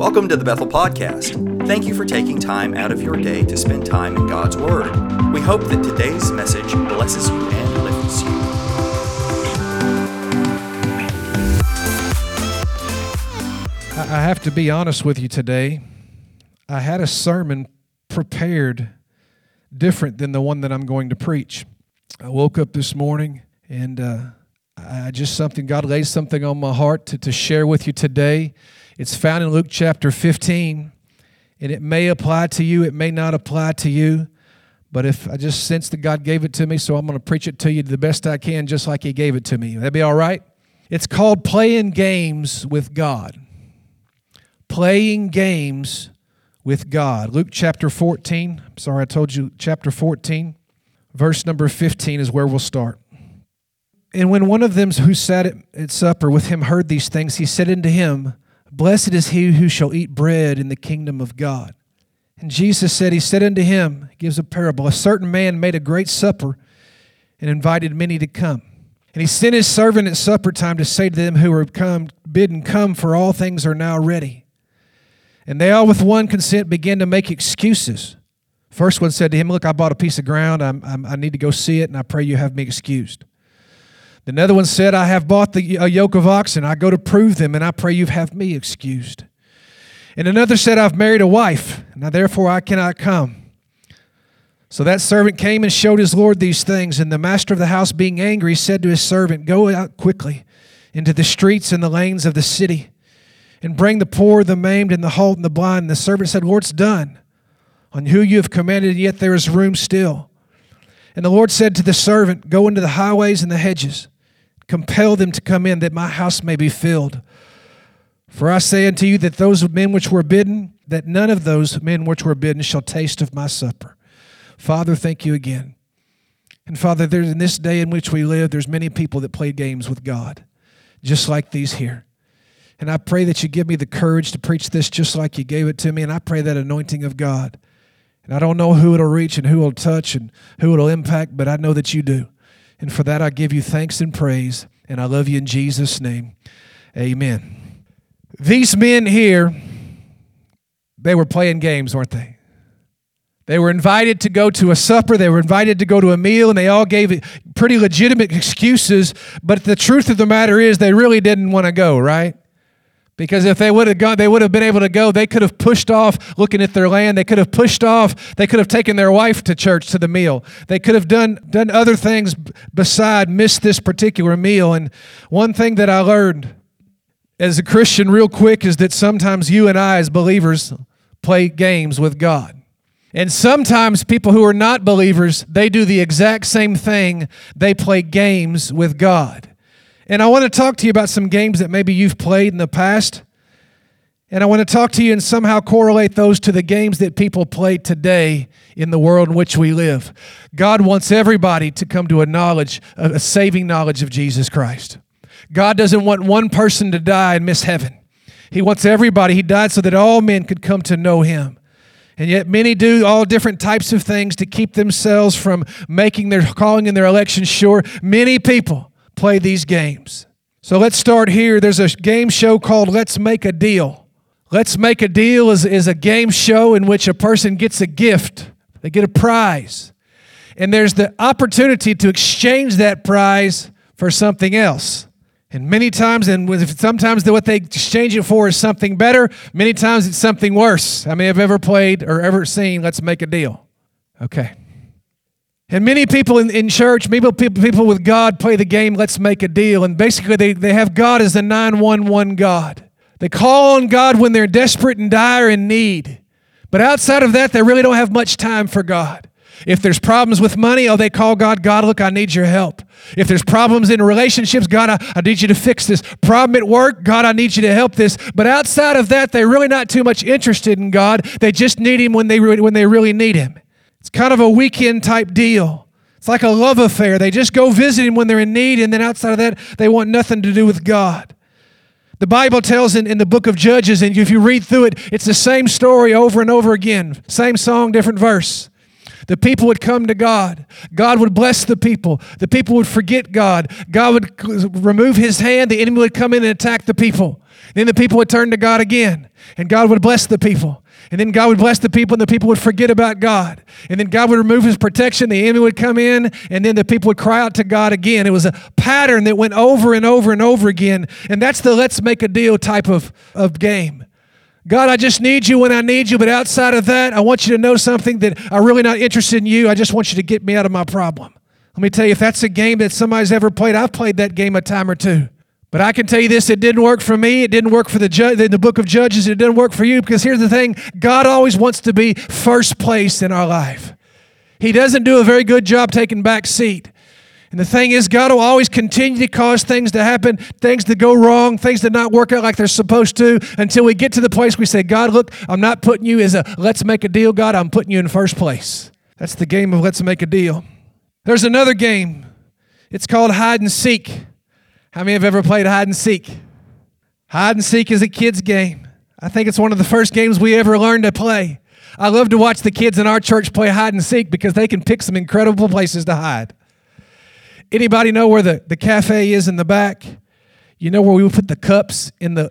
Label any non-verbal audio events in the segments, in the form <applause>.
Welcome to the Bethel Podcast. Thank you for taking time out of your day to spend time in God's Word. We hope that today's message blesses you and lifts you. I have to be honest with you today. I had a sermon prepared different than the one that I'm going to preach. I woke up this morning and uh, I just something, God laid something on my heart to, to share with you today. It's found in Luke chapter 15, and it may apply to you, it may not apply to you. But if I just sense that God gave it to me, so I'm going to preach it to you the best I can, just like He gave it to me. That'd be all right? It's called Playing Games with God. Playing Games with God. Luke chapter 14. I'm sorry, I told you chapter 14, verse number 15 is where we'll start. And when one of them who sat at, at supper with him heard these things, he said unto him, Blessed is he who shall eat bread in the kingdom of God. And Jesus said, He said unto him, gives a parable, a certain man made a great supper and invited many to come. And he sent his servant at supper time to say to them who were come, bidden, Come, for all things are now ready. And they all with one consent began to make excuses. First one said to him, Look, I bought a piece of ground. I'm, I'm, i need to go see it, and I pray you have me excused. Another one said, I have bought the, a yoke of oxen. I go to prove them, and I pray you have me excused. And another said, I've married a wife. Now therefore I cannot come. So that servant came and showed his Lord these things. And the master of the house, being angry, said to his servant, Go out quickly into the streets and the lanes of the city, and bring the poor, the maimed, and the halt, and the blind. And the servant said, Lord, it's done. On who you have commanded, yet there is room still. And the Lord said to the servant, Go into the highways and the hedges compel them to come in that my house may be filled. For I say unto you that those men which were bidden, that none of those men which were bidden shall taste of my supper. Father, thank you again. And Father, there's in this day in which we live, there's many people that play games with God, just like these here. And I pray that you give me the courage to preach this just like you gave it to me. And I pray that anointing of God. And I don't know who it'll reach and who it'll touch and who it'll impact, but I know that you do. And for that, I give you thanks and praise. And I love you in Jesus' name. Amen. These men here, they were playing games, weren't they? They were invited to go to a supper, they were invited to go to a meal, and they all gave pretty legitimate excuses. But the truth of the matter is, they really didn't want to go, right? Because if they would have gone, they would have been able to go. They could have pushed off looking at their land. They could have pushed off. They could have taken their wife to church to the meal. They could have done done other things beside miss this particular meal. And one thing that I learned as a Christian real quick is that sometimes you and I as believers play games with God. And sometimes people who are not believers, they do the exact same thing. They play games with God. And I want to talk to you about some games that maybe you've played in the past. And I want to talk to you and somehow correlate those to the games that people play today in the world in which we live. God wants everybody to come to a knowledge, a saving knowledge of Jesus Christ. God doesn't want one person to die and miss heaven. He wants everybody. He died so that all men could come to know him. And yet many do all different types of things to keep themselves from making their calling and their election sure. Many people play these games. So let's start here. There's a game show called Let's Make a Deal. Let's Make a Deal is, is a game show in which a person gets a gift, they get a prize. And there's the opportunity to exchange that prize for something else. And many times, and sometimes what they exchange it for is something better, many times it's something worse. I mean, have ever played or ever seen Let's Make a Deal? Okay. And many people in, in church, maybe people, people with God play the game, let's make a deal. And basically, they, they have God as the 911 God. They call on God when they're desperate and dire in need. But outside of that, they really don't have much time for God. If there's problems with money, oh, they call God, God, look, I need your help. If there's problems in relationships, God, I, I need you to fix this. Problem at work, God, I need you to help this. But outside of that, they're really not too much interested in God. They just need Him when they, when they really need Him. It's kind of a weekend type deal. It's like a love affair. They just go visit him when they're in need, and then outside of that, they want nothing to do with God. The Bible tells in, in the book of Judges, and if you read through it, it's the same story over and over again. Same song, different verse. The people would come to God. God would bless the people. The people would forget God. God would remove his hand. The enemy would come in and attack the people. Then the people would turn to God again, and God would bless the people. And then God would bless the people, and the people would forget about God. And then God would remove his protection, the enemy would come in, and then the people would cry out to God again. It was a pattern that went over and over and over again. And that's the let's make a deal type of, of game. God, I just need you when I need you, but outside of that, I want you to know something that I'm really not interested in you. I just want you to get me out of my problem. Let me tell you, if that's a game that somebody's ever played, I've played that game a time or two. But I can tell you this, it didn't work for me. It didn't work for the, ju- the book of Judges. It didn't work for you because here's the thing God always wants to be first place in our life. He doesn't do a very good job taking back seat. And the thing is, God will always continue to cause things to happen, things to go wrong, things to not work out like they're supposed to, until we get to the place we say, God, look, I'm not putting you as a let's make a deal, God, I'm putting you in first place. That's the game of let's make a deal. There's another game. It's called hide and seek. How many have ever played hide and seek? Hide and seek is a kid's game. I think it's one of the first games we ever learned to play. I love to watch the kids in our church play hide and seek because they can pick some incredible places to hide. Anybody know where the, the cafe is in the back? You know where we would put the cups in the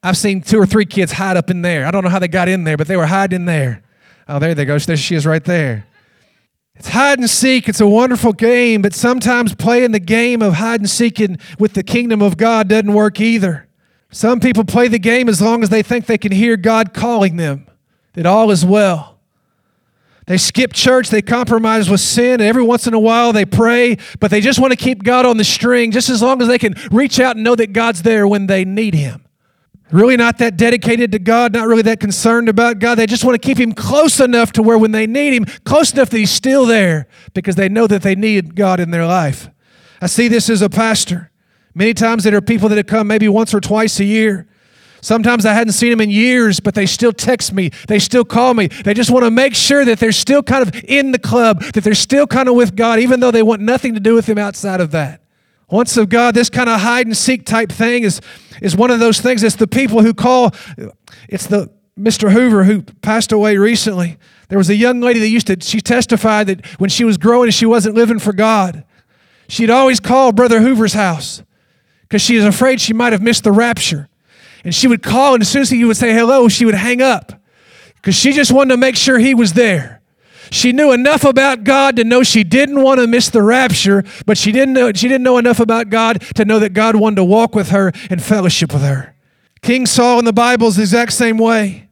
I've seen two or three kids hide up in there. I don't know how they got in there, but they were hiding there. Oh, there they go. There she is right there. It's hide and seek. It's a wonderful game, but sometimes playing the game of hide and seeking with the kingdom of God doesn't work either. Some people play the game as long as they think they can hear God calling them, that all is well. They skip church, they compromise with sin, and every once in a while they pray, but they just want to keep God on the string just as long as they can reach out and know that God's there when they need Him. Really not that dedicated to God, not really that concerned about God. They just want to keep Him close enough to where when they need Him, close enough that He's still there because they know that they need God in their life. I see this as a pastor. Many times there are people that have come maybe once or twice a year. Sometimes I hadn't seen them in years, but they still text me. They still call me. They just want to make sure that they're still kind of in the club, that they're still kind of with God, even though they want nothing to do with Him outside of that. Once of God, this kind of hide and seek type thing is, is one of those things. It's the people who call, it's the Mr. Hoover who passed away recently. There was a young lady that used to, she testified that when she was growing, she wasn't living for God. She'd always call Brother Hoover's house because she was afraid she might have missed the rapture. And she would call, and as soon as he would say hello, she would hang up because she just wanted to make sure he was there. She knew enough about God to know she didn't want to miss the rapture, but she didn't know, she didn't know enough about God to know that God wanted to walk with her and fellowship with her. King Saul in the Bible is the exact same way.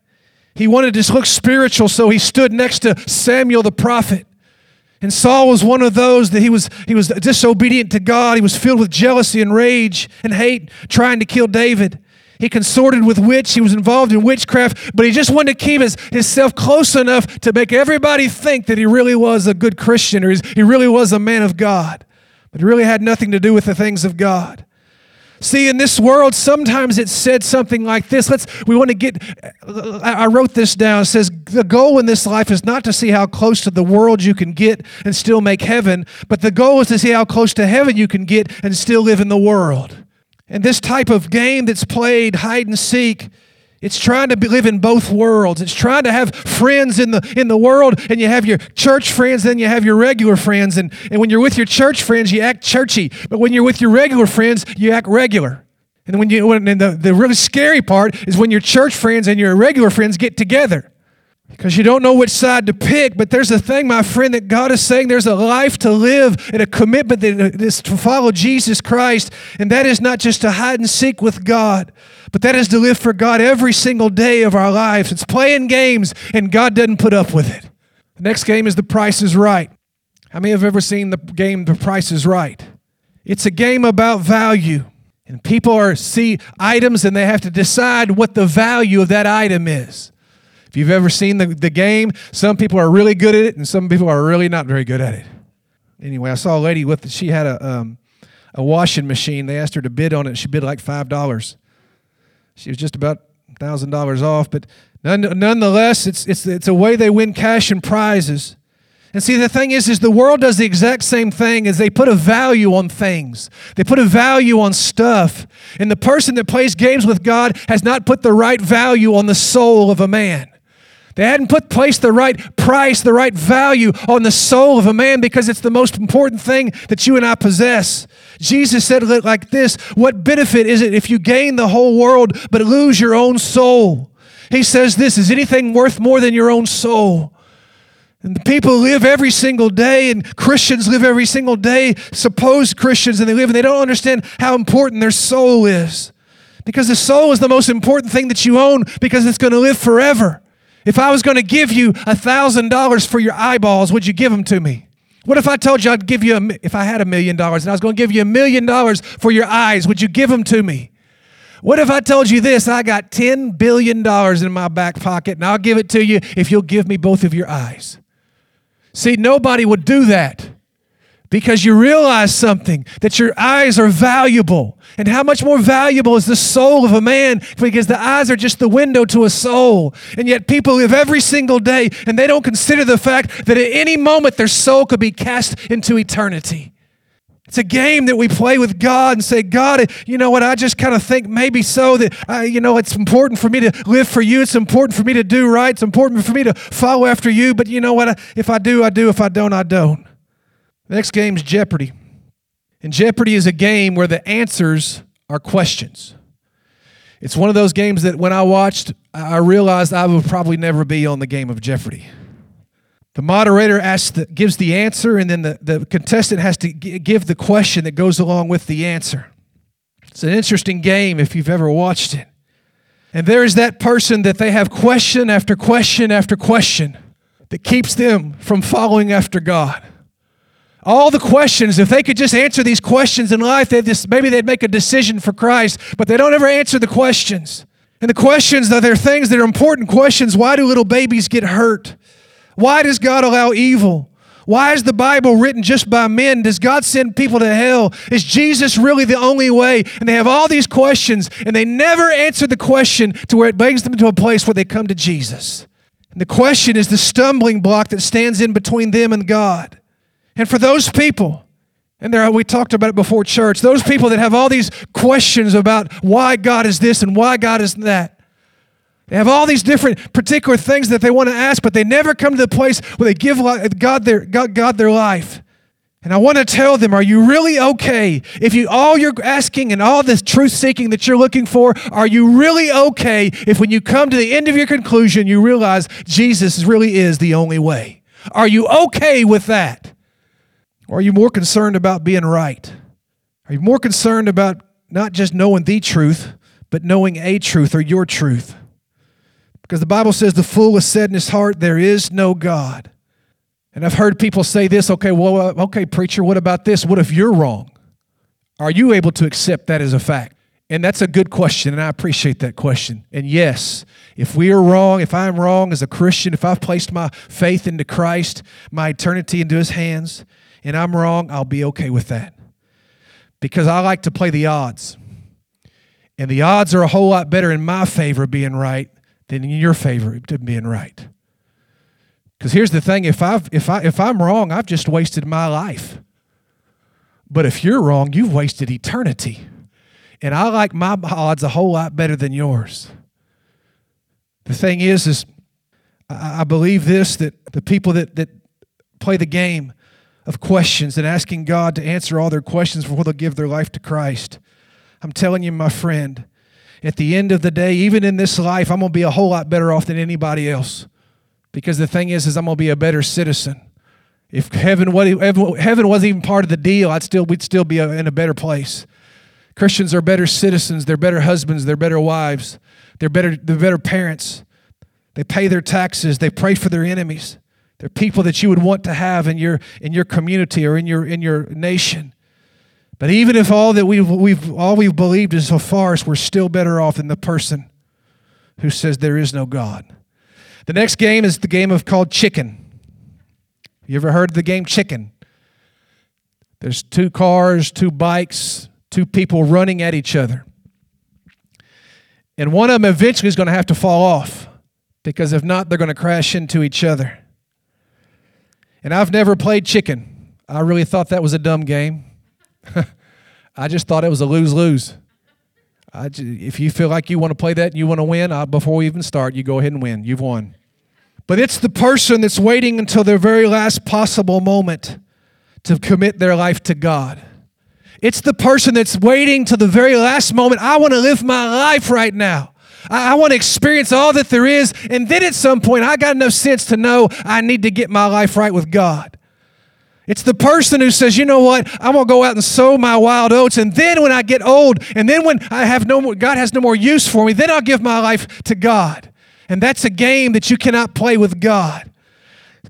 He wanted to look spiritual, so he stood next to Samuel the prophet. And Saul was one of those that he was, he was disobedient to God. He was filled with jealousy and rage and hate, trying to kill David. He consorted with witch. He was involved in witchcraft, but he just wanted to keep his, himself close enough to make everybody think that he really was a good Christian or he really was a man of God. But he really had nothing to do with the things of God. See, in this world, sometimes it said something like this. Let's we want to get I wrote this down. It says the goal in this life is not to see how close to the world you can get and still make heaven, but the goal is to see how close to heaven you can get and still live in the world. And this type of game that's played, hide and seek, it's trying to be, live in both worlds. It's trying to have friends in the in the world, and you have your church friends, then you have your regular friends. And, and when you're with your church friends, you act churchy. But when you're with your regular friends, you act regular. And when you when, and the, the really scary part is when your church friends and your regular friends get together because you don't know which side to pick. But there's a thing, my friend, that God is saying there's a life to live and a commitment that is to follow Jesus Christ. And that is not just to hide and seek with God, but that is to live for God every single day of our lives. It's playing games, and God doesn't put up with it. The next game is The Price is Right. How many have ever seen the game The Price is Right? It's a game about value. And people are see items and they have to decide what the value of that item is. If you've ever seen the, the game, some people are really good at it and some people are really not very good at it. Anyway, I saw a lady with, she had a, um, a washing machine. They asked her to bid on it. She bid like $5. She was just about $1,000 off, but none, nonetheless, it's, it's, it's a way they win cash and prizes. And see, the thing is, is the world does the exact same thing as they put a value on things. They put a value on stuff. And the person that plays games with God has not put the right value on the soul of a man. They hadn't put placed the right price, the right value on the soul of a man because it's the most important thing that you and I possess. Jesus said it like this What benefit is it if you gain the whole world but lose your own soul? He says this Is anything worth more than your own soul? And people live every single day, and Christians live every single day, supposed Christians, and they live and they don't understand how important their soul is. Because the soul is the most important thing that you own because it's going to live forever. If I was going to give you a $1,000 for your eyeballs, would you give them to me? What if I told you I'd give you, a, if I had a million dollars and I was going to give you a million dollars for your eyes, would you give them to me? What if I told you this? I got $10 billion in my back pocket and I'll give it to you if you'll give me both of your eyes. See, nobody would do that because you realize something that your eyes are valuable. And how much more valuable is the soul of a man because the eyes are just the window to a soul. And yet people live every single day and they don't consider the fact that at any moment their soul could be cast into eternity. It's a game that we play with God and say, God, you know what? I just kind of think maybe so that, uh, you know, it's important for me to live for you. It's important for me to do right. It's important for me to follow after you. But you know what? If I do, I do. If I don't, I don't. The next game is Jeopardy. And Jeopardy is a game where the answers are questions. It's one of those games that when I watched, I realized I would probably never be on the game of Jeopardy. The moderator asks the, gives the answer, and then the, the contestant has to g- give the question that goes along with the answer. It's an interesting game if you've ever watched it. And there is that person that they have question after question after question that keeps them from following after God. All the questions, if they could just answer these questions in life, they just, maybe they'd make a decision for Christ, but they don't ever answer the questions. And the questions, though, they're things that are important questions. Why do little babies get hurt? Why does God allow evil? Why is the Bible written just by men? Does God send people to hell? Is Jesus really the only way? And they have all these questions, and they never answer the question to where it brings them to a place where they come to Jesus. And the question is the stumbling block that stands in between them and God. And for those people, and there we talked about it before church, those people that have all these questions about why God is this and why God is that, they have all these different particular things that they want to ask, but they never come to the place where they give God their, God, God their life. And I want to tell them, are you really okay? If you all you're asking and all this truth seeking that you're looking for, are you really okay if when you come to the end of your conclusion, you realize Jesus really is the only way? Are you okay with that? Or are you more concerned about being right? Are you more concerned about not just knowing the truth, but knowing a truth or your truth? Because the Bible says the fool has said in his heart, There is no God. And I've heard people say this okay, well, uh, okay, preacher, what about this? What if you're wrong? Are you able to accept that as a fact? And that's a good question, and I appreciate that question. And yes, if we are wrong, if I'm wrong as a Christian, if I've placed my faith into Christ, my eternity into His hands, and I'm wrong, I'll be okay with that. Because I like to play the odds. And the odds are a whole lot better in my favor being right than in your favor being right. Because here's the thing: if I've if I if I'm wrong, I've just wasted my life. But if you're wrong, you've wasted eternity. And I like my odds a whole lot better than yours. The thing is, is I believe this that the people that, that play the game of questions and asking God to answer all their questions before they'll give their life to Christ. I'm telling you, my friend, at the end of the day, even in this life, I'm going to be a whole lot better off than anybody else. Because the thing is, is I'm going to be a better citizen. If heaven, heaven wasn't even part of the deal, I'd still, we'd still be uh, in a better place. Christians are better citizens. They're better husbands. They're better wives. They're better, they're better parents. They pay their taxes. They pray for their enemies. They're people that you would want to have in your, in your community or in your, in your nation. But even if all that we've, we've all we've believed is a farce, we're still better off than the person who says there is no God. The next game is the game of called chicken. You ever heard of the game chicken? There's two cars, two bikes, two people running at each other. And one of them eventually is going to have to fall off because if not, they're going to crash into each other. And I've never played chicken. I really thought that was a dumb game. <laughs> I just thought it was a lose lose. if you feel like you want to play that and you want to win, I, before we even start, you go ahead and win. You've won. But it's the person that's waiting until their very last possible moment to commit their life to God. It's the person that's waiting to the very last moment. I want to live my life right now. I, I want to experience all that there is. And then at some point, I got enough sense to know I need to get my life right with God. It's the person who says, you know what, I'm gonna go out and sow my wild oats, and then when I get old, and then when I have no more, God has no more use for me, then I'll give my life to God. And that's a game that you cannot play with God.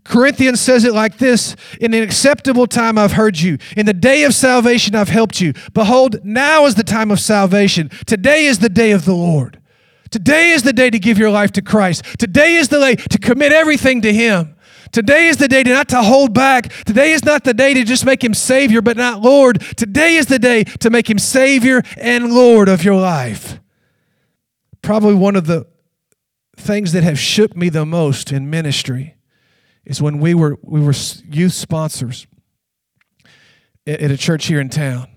Corinthians says it like this In an acceptable time I've heard you. In the day of salvation I've helped you. Behold, now is the time of salvation. Today is the day of the Lord. Today is the day to give your life to Christ. Today is the day to commit everything to Him. Today is the day to not to hold back. Today is not the day to just make him savior but not Lord. Today is the day to make him savior and Lord of your life. Probably one of the things that have shook me the most in ministry is when we were we were youth sponsors at, a church here in town.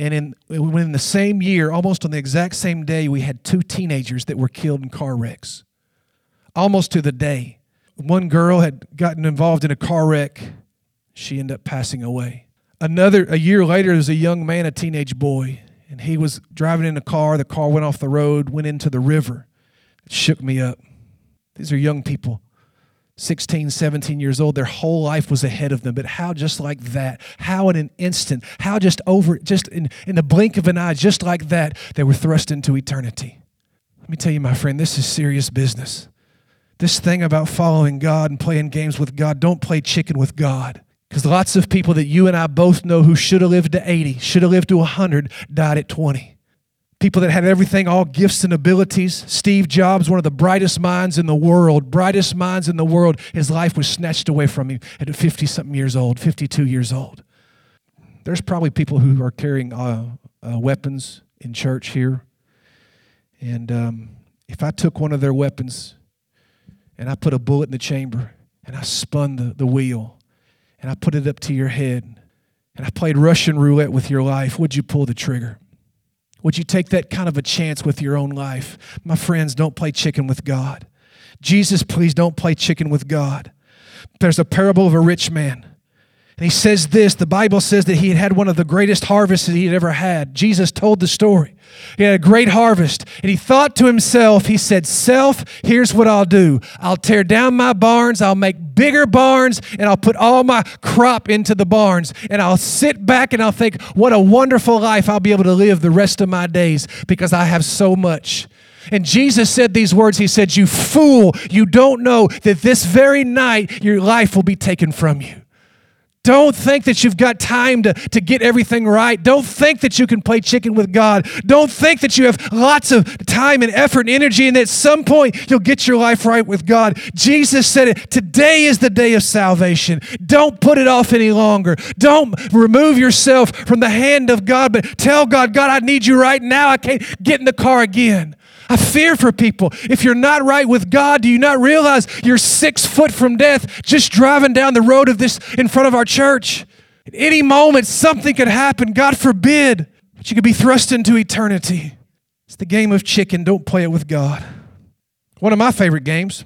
And in in the same year, almost on the exact same day, we had two teenagers that were killed in car wrecks. Almost to the day. One girl had gotten involved in a car wreck. She ended up passing away. Another a year later, there was a young man, a teenage boy, and he was driving in a car. The car went off the road, went into the river. It shook me up. These are young people 16, 17 years old, their whole life was ahead of them. But how just like that, how in an instant, how just over, just in, in the blink of an eye, just like that, they were thrust into eternity. Let me tell you, my friend, this is serious business. This thing about following God and playing games with God, don't play chicken with God. Because lots of people that you and I both know who should have lived to 80, should have lived to 100, died at 20 people that had everything, all gifts and abilities. Steve Jobs, one of the brightest minds in the world, brightest minds in the world, his life was snatched away from him at 50 something years old, 52 years old. There's probably people who are carrying uh, uh, weapons in church here. And um, if I took one of their weapons and I put a bullet in the chamber and I spun the, the wheel and I put it up to your head and I played Russian roulette with your life, would you pull the trigger? Would you take that kind of a chance with your own life? My friends, don't play chicken with God. Jesus, please don't play chicken with God. There's a parable of a rich man. And he says this the Bible says that he had had one of the greatest harvests that he had ever had. Jesus told the story. He had a great harvest. And he thought to himself, he said, Self, here's what I'll do I'll tear down my barns, I'll make bigger barns, and I'll put all my crop into the barns. And I'll sit back and I'll think, What a wonderful life I'll be able to live the rest of my days because I have so much. And Jesus said these words He said, You fool, you don't know that this very night your life will be taken from you. Don't think that you've got time to, to get everything right. Don't think that you can play chicken with God. Don't think that you have lots of time and effort and energy and at some point you'll get your life right with God. Jesus said it today is the day of salvation. Don't put it off any longer. Don't remove yourself from the hand of God, but tell God, God, I need you right now. I can't get in the car again. I fear for people. If you're not right with God, do you not realize you're six foot from death just driving down the road of this in front of our church? At any moment, something could happen. God forbid. But you could be thrust into eternity. It's the game of chicken. Don't play it with God. One of my favorite games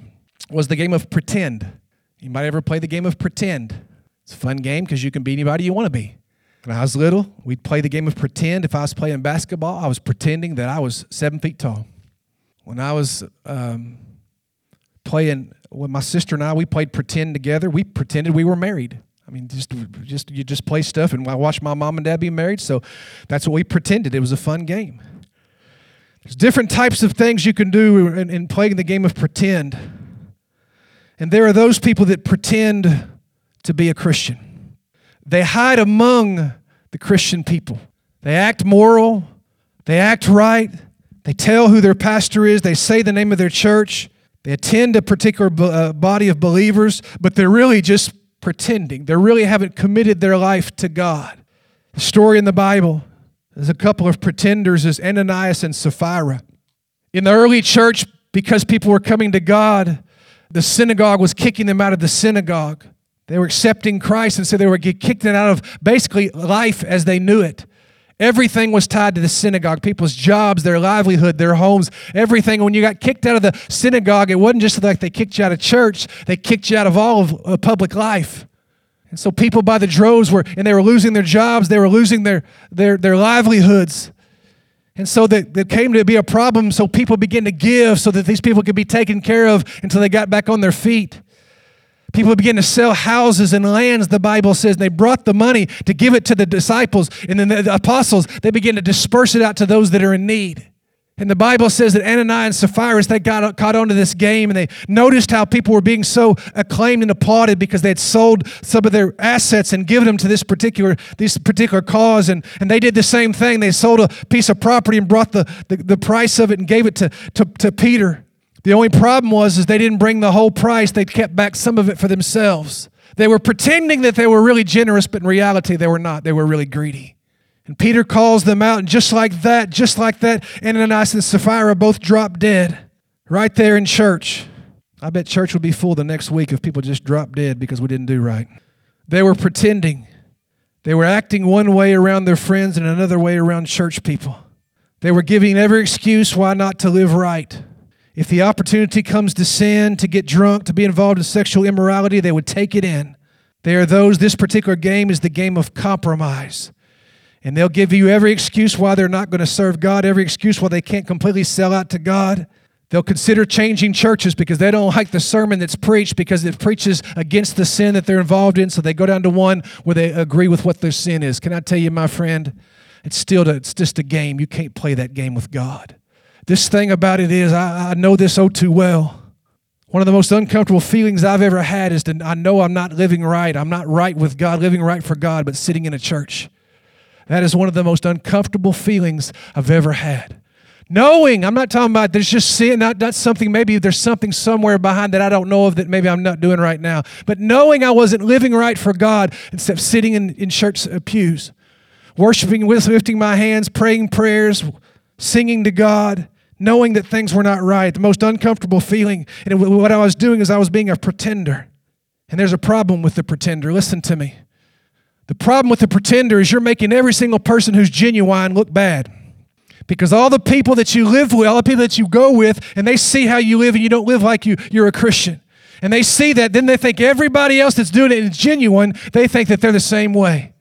was the game of pretend. You might ever play the game of pretend. It's a fun game because you can be anybody you want to be. When I was little, we'd play the game of pretend. If I was playing basketball, I was pretending that I was seven feet tall. When I was um, playing with my sister and I, we played pretend together. We pretended we were married. I mean, just just you just play stuff, and I watched my mom and dad be married, so that's what we pretended. It was a fun game. There's different types of things you can do in, in playing the game of pretend, and there are those people that pretend to be a Christian. They hide among the Christian people. They act moral. They act right. They tell who their pastor is, they say the name of their church, they attend a particular uh, body of believers, but they're really just pretending. They really haven't committed their life to God. The story in the Bible is a couple of pretenders is Ananias and Sapphira. In the early church, because people were coming to God, the synagogue was kicking them out of the synagogue. They were accepting Christ, and so they were get kicked out of basically life as they knew it. Everything was tied to the synagogue people's jobs, their livelihood, their homes, everything. When you got kicked out of the synagogue, it wasn't just like they kicked you out of church, they kicked you out of all of uh, public life. And so people by the droves were, and they were losing their jobs, they were losing their, their, their livelihoods. And so that there came to be a problem, so people began to give so that these people could be taken care of until they got back on their feet. People began to sell houses and lands, the Bible says, and they brought the money to give it to the disciples. And then the apostles, they began to disperse it out to those that are in need. And the Bible says that Ananias and Sapphira, they got caught onto this game and they noticed how people were being so acclaimed and applauded because they had sold some of their assets and given them to this particular, this particular cause. And, and they did the same thing. They sold a piece of property and brought the, the, the price of it and gave it to, to, to Peter. The only problem was is they didn't bring the whole price. They kept back some of it for themselves. They were pretending that they were really generous, but in reality they were not. They were really greedy. And Peter calls them out, and just like that, just like that, Ananias and Sapphira both drop dead right there in church. I bet church would be full the next week if people just dropped dead because we didn't do right. They were pretending. They were acting one way around their friends and another way around church people. They were giving every excuse why not to live right. If the opportunity comes to sin, to get drunk, to be involved in sexual immorality, they would take it in. They are those, this particular game is the game of compromise. And they'll give you every excuse why they're not going to serve God, every excuse why they can't completely sell out to God. They'll consider changing churches because they don't like the sermon that's preached because it preaches against the sin that they're involved in. So they go down to one where they agree with what their sin is. Can I tell you, my friend, it's still it's just a game. You can't play that game with God. This thing about it is, I, I know this oh too well. One of the most uncomfortable feelings I've ever had is that I know I'm not living right. I'm not right with God, living right for God, but sitting in a church. That is one of the most uncomfortable feelings I've ever had. Knowing, I'm not talking about there's just seeing, not, not something, maybe there's something somewhere behind that I don't know of that maybe I'm not doing right now. But knowing I wasn't living right for God instead of sitting in, in church uh, pews, worshiping, with lifting my hands, praying prayers, singing to God, knowing that things were not right, the most uncomfortable feeling. And what I was doing is I was being a pretender. And there's a problem with the pretender. Listen to me. The problem with the pretender is you're making every single person who's genuine look bad. Because all the people that you live with, all the people that you go with, and they see how you live and you don't live like you, you're a Christian. And they see that, then they think everybody else that's doing it is genuine, they think that they're the same way.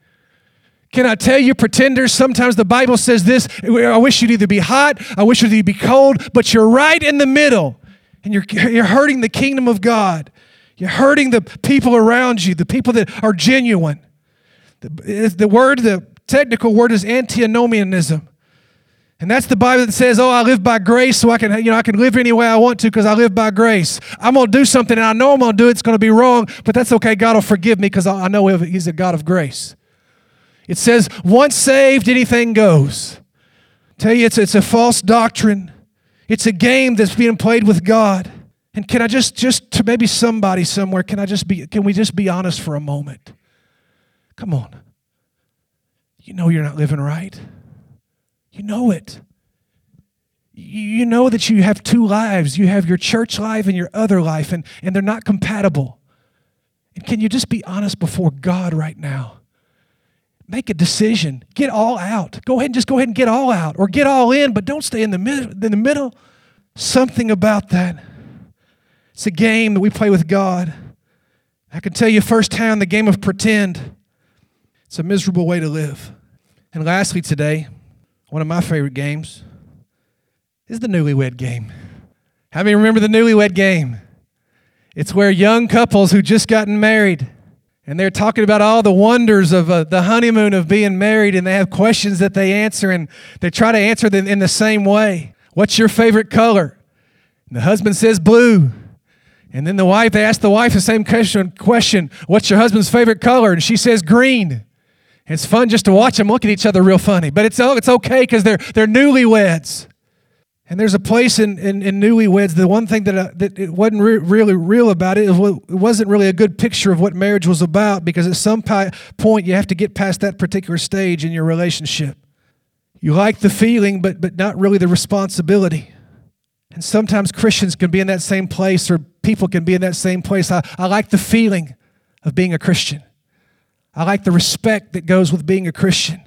Can I tell you, pretenders, sometimes the Bible says this I wish you'd either be hot, I wish you'd be cold, but you're right in the middle. And you're, you're hurting the kingdom of God. You're hurting the people around you, the people that are genuine. The, the word, the technical word is antinomianism. And that's the Bible that says, "Oh, I live by grace, so I can, you know, I can live any way I want to because I live by grace. I'm gonna do something, and I know I'm gonna do it. It's gonna be wrong, but that's okay. God will forgive me because I know He's a God of grace." It says, "Once saved, anything goes." Tell you, it's it's a false doctrine. It's a game that's being played with God. And can I just, just to maybe somebody somewhere, can I just be, can we just be honest for a moment? Come on. You know you're not living right. You know it. You know that you have two lives. You have your church life and your other life, and, and they're not compatible. And can you just be honest before God right now? Make a decision. Get all out. Go ahead and just go ahead and get all out or get all in, but don't stay in the, mid- in the middle. Something about that. It's a game that we play with God. I can tell you firsthand the game of pretend. It's a miserable way to live. And lastly, today, one of my favorite games is the newlywed game. How many remember the newlywed game? It's where young couples who just gotten married and they're talking about all the wonders of uh, the honeymoon of being married and they have questions that they answer and they try to answer them in the same way. What's your favorite color? And the husband says blue. And then the wife, they ask the wife the same question, question, what's your husband's favorite color? And she says green. It's fun just to watch them look at each other real funny, but it's, it's okay because they're, they're newlyweds. And there's a place in, in, in newlyweds, the one thing that, uh, that it wasn't re- really real about it, it wasn't really a good picture of what marriage was about because at some pi- point you have to get past that particular stage in your relationship. You like the feeling, but, but not really the responsibility. And sometimes Christians can be in that same place, or people can be in that same place. I, I like the feeling of being a Christian. I like the respect that goes with being a Christian.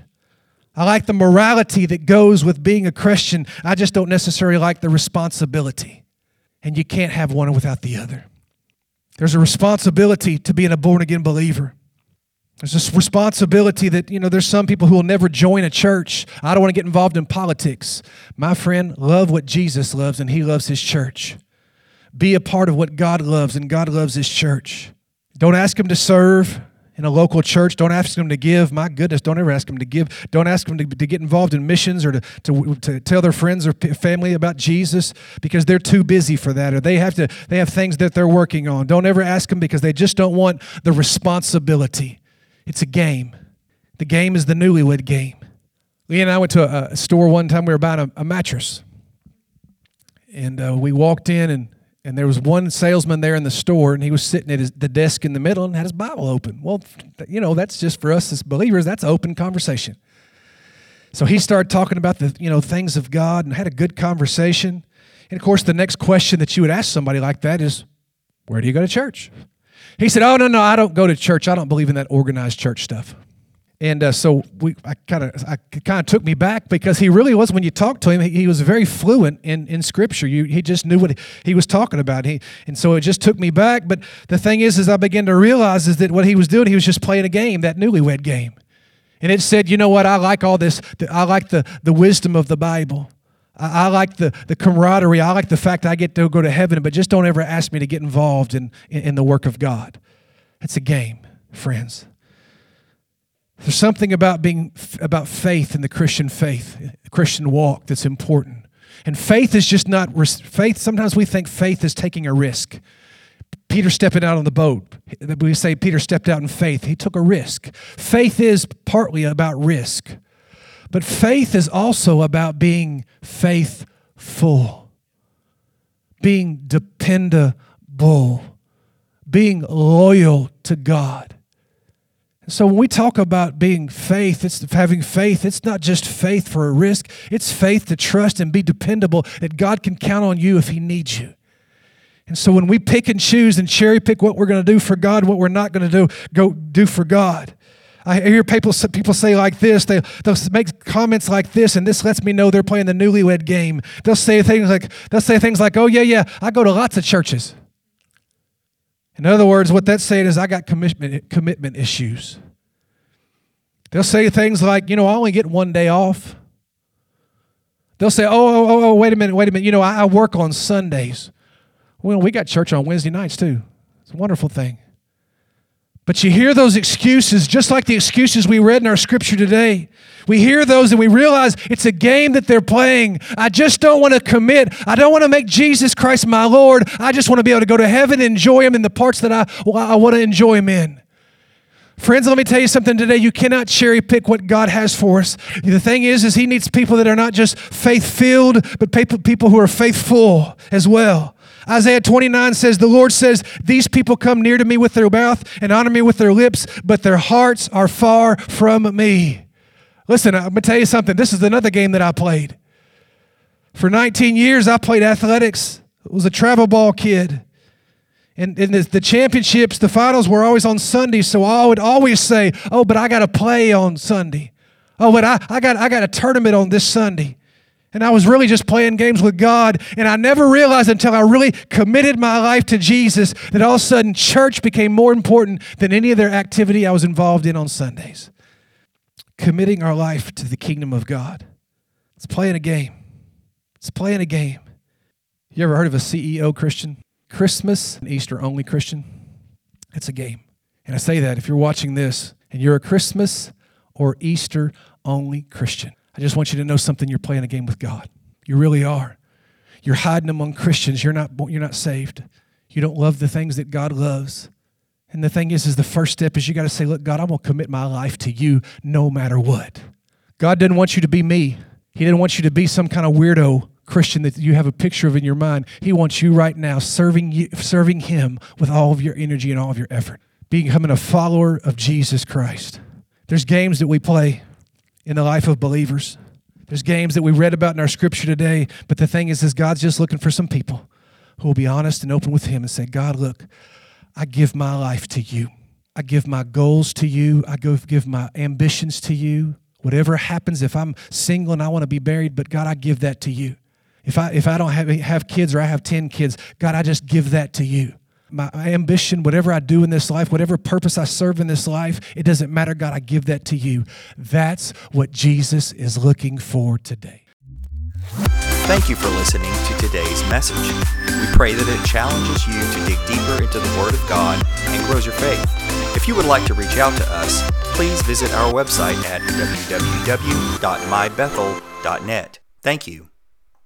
I like the morality that goes with being a Christian. I just don't necessarily like the responsibility. And you can't have one without the other. There's a responsibility to being a born again believer. There's this responsibility that, you know, there's some people who will never join a church. I don't want to get involved in politics. My friend, love what Jesus loves, and he loves his church. Be a part of what God loves, and God loves his church. Don't ask him to serve in a local church. Don't ask them to give. My goodness, don't ever ask them to give. Don't ask them to, to get involved in missions or to, to, to tell their friends or family about Jesus because they're too busy for that or they have to they have things that they're working on. Don't ever ask them because they just don't want the responsibility. It's a game. The game is the newlywed game. Lee and I went to a, a store one time. We were buying a, a mattress, and uh, we walked in and and there was one salesman there in the store, and he was sitting at his, the desk in the middle and had his Bible open. Well, you know, that's just for us as believers, that's open conversation. So he started talking about the you know things of God and had a good conversation. And of course, the next question that you would ask somebody like that is, "Where do you go to church?" He said, "Oh no, no, I don't go to church. I don't believe in that organized church stuff." And uh, so we, I kind of, I kind of took me back because he really was. When you talked to him, he, he was very fluent in, in Scripture. You, he just knew what he was talking about. He, and so it just took me back. But the thing is, as I began to realize, is that what he was doing, he was just playing a game, that newlywed game. And it said, you know what? I like all this. I like the the wisdom of the Bible. I, I like the the camaraderie. I like the fact I get to go to heaven. But just don't ever ask me to get involved in in, in the work of God. It's a game, friends. There's something about being about faith in the Christian faith, Christian walk that's important. And faith is just not faith. Sometimes we think faith is taking a risk. Peter stepping out on the boat. We say Peter stepped out in faith. He took a risk. Faith is partly about risk, but faith is also about being faithful, being dependable, being loyal to God. So when we talk about being faith, it's having faith. It's not just faith for a risk. It's faith to trust and be dependable that God can count on you if He needs you. And so when we pick and choose and cherry pick what we're going to do for God, what we're not going to do, go do for God. I hear people people say like this. They they'll make comments like this, and this lets me know they're playing the newlywed game. They'll say things like they'll say things like, "Oh yeah, yeah, I go to lots of churches." In other words, what that's saying is I got commitment, commitment issues. They'll say things like, you know, I only get one day off. They'll say, oh, oh, oh, oh wait a minute, wait a minute. You know, I, I work on Sundays. Well, we got church on Wednesday nights too. It's a wonderful thing. But you hear those excuses, just like the excuses we read in our scripture today. We hear those and we realize it's a game that they're playing. I just don't want to commit. I don't want to make Jesus Christ my Lord. I just want to be able to go to heaven and enjoy Him in the parts that I, I want to enjoy Him in. Friends, let me tell you something today. You cannot cherry pick what God has for us. The thing is, is He needs people that are not just faith filled, but people, people who are faithful as well. Isaiah 29 says, The Lord says, These people come near to me with their mouth and honor me with their lips, but their hearts are far from me. Listen, I'm going to tell you something. This is another game that I played. For 19 years, I played athletics. I was a travel ball kid. And, and the, the championships, the finals were always on Sunday, so I would always say, Oh, but I got to play on Sunday. Oh, but I, I, got, I got a tournament on this Sunday. And I was really just playing games with God. And I never realized until I really committed my life to Jesus that all of a sudden church became more important than any other activity I was involved in on Sundays. Committing our life to the kingdom of God. It's playing a game. It's playing a game. You ever heard of a CEO Christian? Christmas and Easter only Christian? It's a game. And I say that if you're watching this and you're a Christmas or Easter only Christian, I just want you to know something you're playing a game with God. You really are. You're hiding among Christians. You're not, you're not saved. You don't love the things that God loves. And the thing is, is the first step is you got to say, look, God, I'm going to commit my life to you no matter what. God didn't want you to be me. He didn't want you to be some kind of weirdo Christian that you have a picture of in your mind. He wants you right now serving you, serving him with all of your energy and all of your effort. Becoming a follower of Jesus Christ. There's games that we play in the life of believers. There's games that we read about in our scripture today, but the thing is, is God's just looking for some people who will be honest and open with Him and say, God, look, I give my life to you. I give my goals to you. I go give my ambitions to you Whatever happens, if I'm single and I want to be married, but God, I give that to you. If I, if I don't have, have kids or I have 10 kids, God, I just give that to you. My ambition, whatever I do in this life, whatever purpose I serve in this life, it doesn't matter, God, I give that to you. That's what Jesus is looking for today. Thank you for listening to today's message. We pray that it challenges you to dig deeper into the Word of God and grows your faith. If you would like to reach out to us, please visit our website at www.mybethel.net. Thank you.